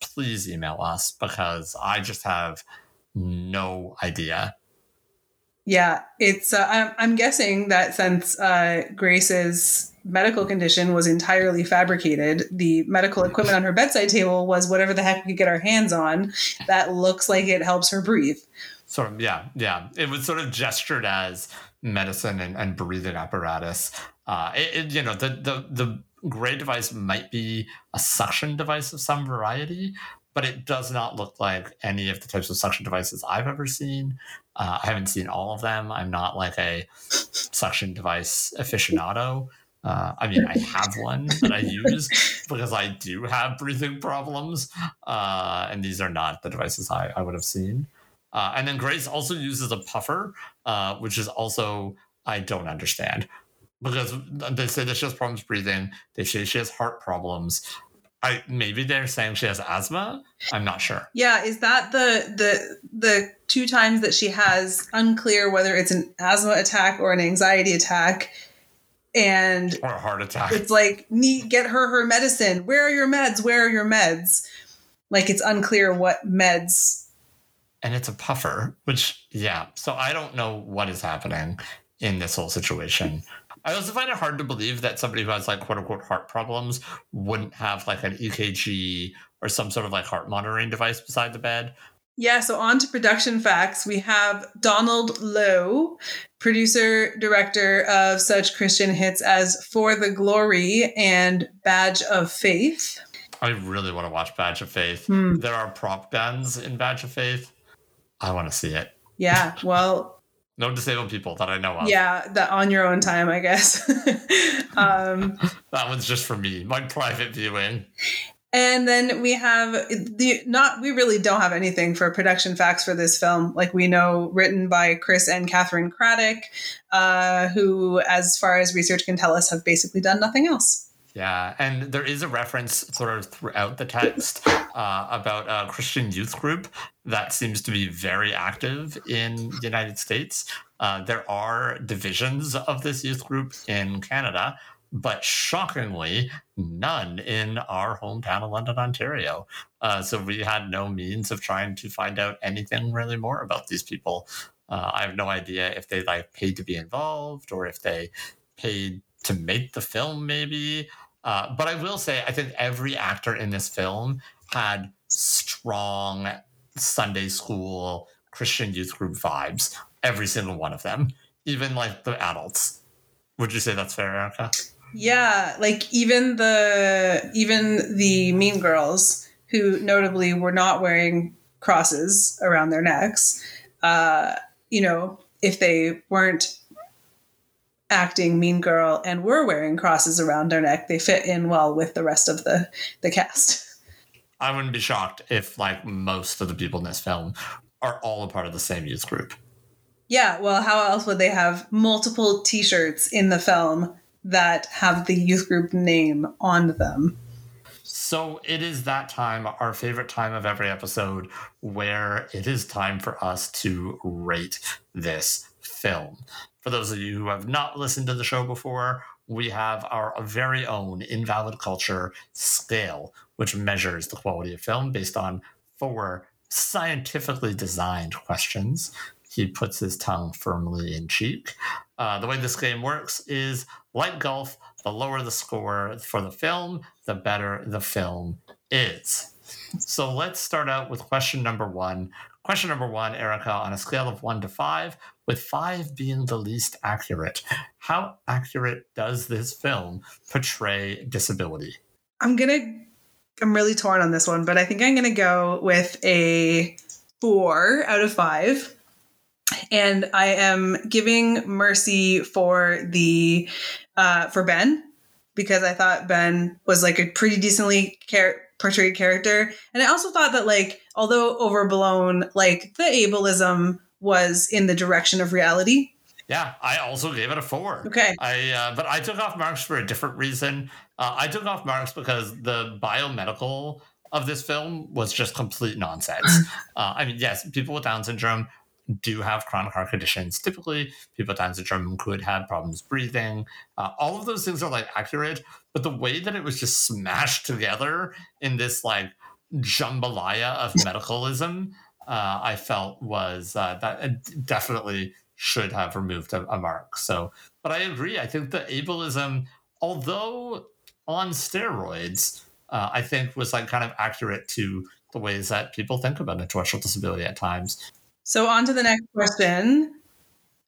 please email us because i just have no idea yeah it's uh, I'm, I'm guessing that since uh, grace's medical condition was entirely fabricated the medical equipment on her bedside table was whatever the heck we could get our hands on that looks like it helps her breathe sort of yeah yeah it was sort of gestured as medicine and, and breathing apparatus. Uh, it, it, you know, the, the, the gray device might be a suction device of some variety, but it does not look like any of the types of suction devices I've ever seen. Uh, I haven't seen all of them. I'm not like a suction device aficionado. Uh, I mean, I have one that I use because I do have breathing problems, uh, and these are not the devices I, I would have seen. Uh, and then Grace also uses a puffer, uh, which is also I don't understand because they say that she has problems breathing. They say she has heart problems. I maybe they're saying she has asthma. I'm not sure. Yeah, is that the the the two times that she has unclear whether it's an asthma attack or an anxiety attack, and or a heart attack. It's like need get her her medicine. Where are your meds? Where are your meds? Like it's unclear what meds and it's a puffer, which, yeah. So I don't know what is happening in this whole situation. I also find it hard to believe that somebody who has like quote unquote heart problems wouldn't have like an EKG or some sort of like heart monitoring device beside the bed. Yeah, so on to production facts. We have Donald Lowe, producer, director of such Christian hits as For the Glory and Badge of Faith. I really want to watch Badge of Faith. Hmm. There are prop guns in Badge of Faith. I want to see it. Yeah, well, no disabled people that I know of. Yeah, that on your own time, I guess. um, that one's just for me, my private viewing. And then we have the not we really don't have anything for production facts for this film. Like we know written by Chris and Catherine Craddock, uh, who, as far as research can tell us, have basically done nothing else. Yeah, and there is a reference sort of throughout the text uh, about a Christian youth group that seems to be very active in the United States. Uh, there are divisions of this youth group in Canada, but shockingly, none in our hometown of London, Ontario. Uh, so we had no means of trying to find out anything really more about these people. Uh, I have no idea if they like paid to be involved or if they paid to make the film, maybe. Uh, but I will say, I think every actor in this film had strong Sunday school Christian youth group vibes. Every single one of them, even like the adults. Would you say that's fair, Erica? Yeah, like even the even the Mean Girls, who notably were not wearing crosses around their necks. Uh, you know, if they weren't acting Mean Girl and were wearing crosses around their neck, they fit in well with the rest of the the cast. I wouldn't be shocked if like most of the people in this film are all a part of the same youth group. Yeah, well, how else would they have multiple T-shirts in the film that have the youth group name on them? So it is that time, our favorite time of every episode, where it is time for us to rate this film. For those of you who have not listened to the show before, we have our very own invalid culture scale, which measures the quality of film based on four scientifically designed questions. He puts his tongue firmly in cheek. Uh, the way this game works is like golf, the lower the score for the film, the better the film is. So let's start out with question number one. Question number one, Erica, on a scale of one to five, with five being the least accurate, how accurate does this film portray disability? I'm gonna. I'm really torn on this one, but I think I'm gonna go with a four out of five. And I am giving mercy for the uh, for Ben because I thought Ben was like a pretty decently char- portrayed character, and I also thought that like although overblown, like the ableism was in the direction of reality. Yeah, I also gave it a four. Okay. I uh, but I took off marks for a different reason. Uh, I took off marks because the biomedical of this film was just complete nonsense. uh, I mean, yes, people with Down syndrome do have chronic heart conditions. Typically, people with Down syndrome could have problems breathing. Uh, all of those things are like accurate, but the way that it was just smashed together in this like jambalaya of medicalism, uh, I felt was uh, that definitely should have removed a, a mark. So, but I agree. I think the ableism, although on steroids, uh, I think was like kind of accurate to the ways that people think about intellectual disability at times. So on to the next question.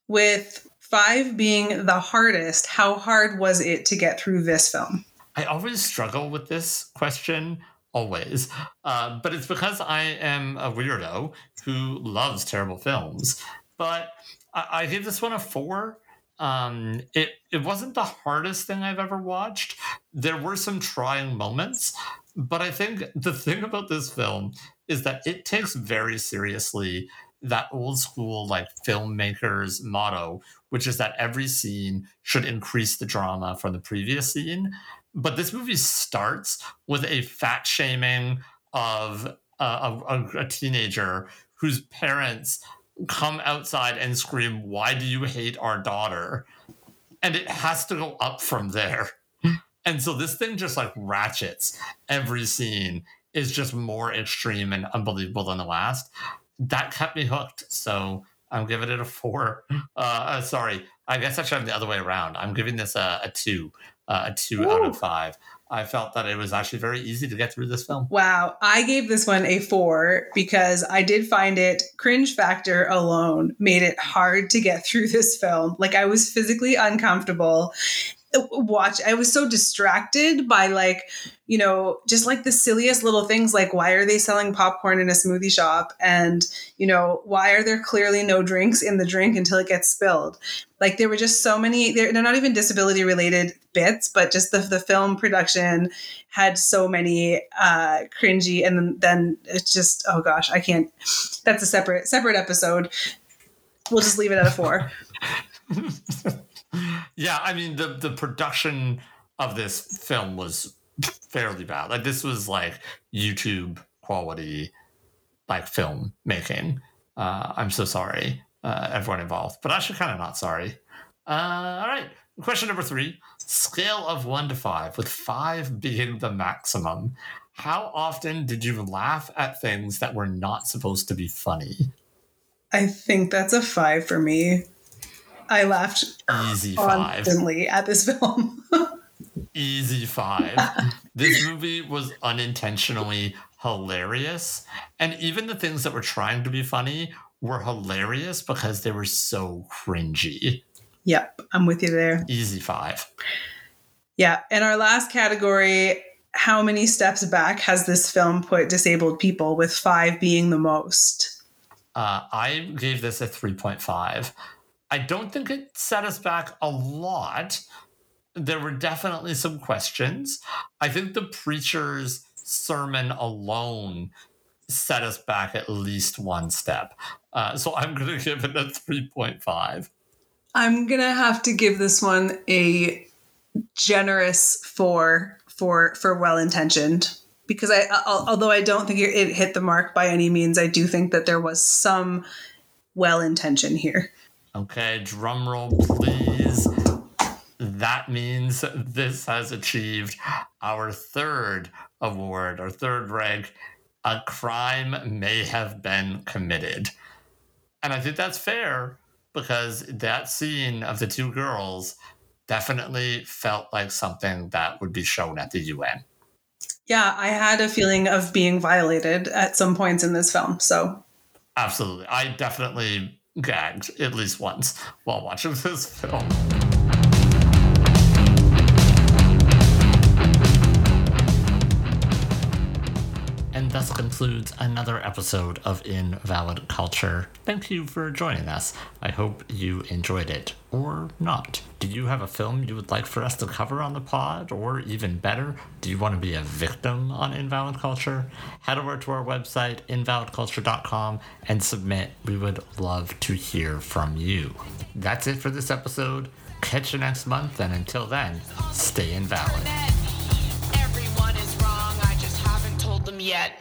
With five being the hardest, how hard was it to get through this film? I always struggle with this question, always. Uh, but it's because I am a weirdo who loves terrible films. But I, I gave this one a four. Um, it it wasn't the hardest thing I've ever watched. There were some trying moments, but I think the thing about this film is that it takes very seriously that old school like filmmakers motto, which is that every scene should increase the drama from the previous scene. But this movie starts with a fat shaming of uh, a, a, a teenager whose parents come outside and scream, Why do you hate our daughter? And it has to go up from there. And so this thing just like ratchets. Every scene is just more extreme and unbelievable than the last. That kept me hooked. So I'm giving it a four. Uh, uh, sorry, I guess actually I'm the other way around. I'm giving this a, a two, uh, a two out of five. I felt that it was actually very easy to get through this film. Wow, I gave this one a four because I did find it cringe factor alone made it hard to get through this film. Like I was physically uncomfortable. Watch i was so distracted by like you know just like the silliest little things like why are they selling popcorn in a smoothie shop? And you know why are there clearly no drinks in the drink until it gets spilled? Like there were just so many they're, they're not even disability related bits but just the, the film production had so many uh cringy and then, then it's just oh gosh i can't that's a separate separate episode. We'll just leave it at a four yeah, I mean the the production of this film was fairly bad. Like this was like YouTube quality, like film making. Uh, I'm so sorry, uh, everyone involved, but actually kind of not sorry. Uh, all right, question number three: scale of one to five, with five being the maximum. How often did you laugh at things that were not supposed to be funny? i think that's a five for me i laughed Easy five. constantly at this film easy five. this movie was unintentionally hilarious. And even the things that were trying to be funny were hilarious because they were so cringy. yep i'm with you there Easy five. Yeah. And our last category how many steps back has this film put disabled people, with five being the most? Uh, I gave this a 3.5. I don't think it set us back a lot. There were definitely some questions. I think the preacher's sermon alone set us back at least one step. Uh, so I'm going to give it a 3.5. I'm going to have to give this one a generous four for, for well intentioned. Because I, although I don't think it it hit the mark by any means, I do think that there was some well intention here. Okay, drum roll, please. That means this has achieved our third award, our third rank. A crime may have been committed. And I think that's fair because that scene of the two girls definitely felt like something that would be shown at the UN. Yeah, I had a feeling of being violated at some points in this film. So Absolutely. I definitely gagged at least once while watching this film. Thus concludes another episode of Invalid Culture. Thank you for joining us. I hope you enjoyed it, or not. Do you have a film you would like for us to cover on the pod, or even better, do you want to be a victim on Invalid Culture? Head over to our website, invalidculture.com, and submit. We would love to hear from you. That's it for this episode. Catch you next month, and until then, stay invalid. yet.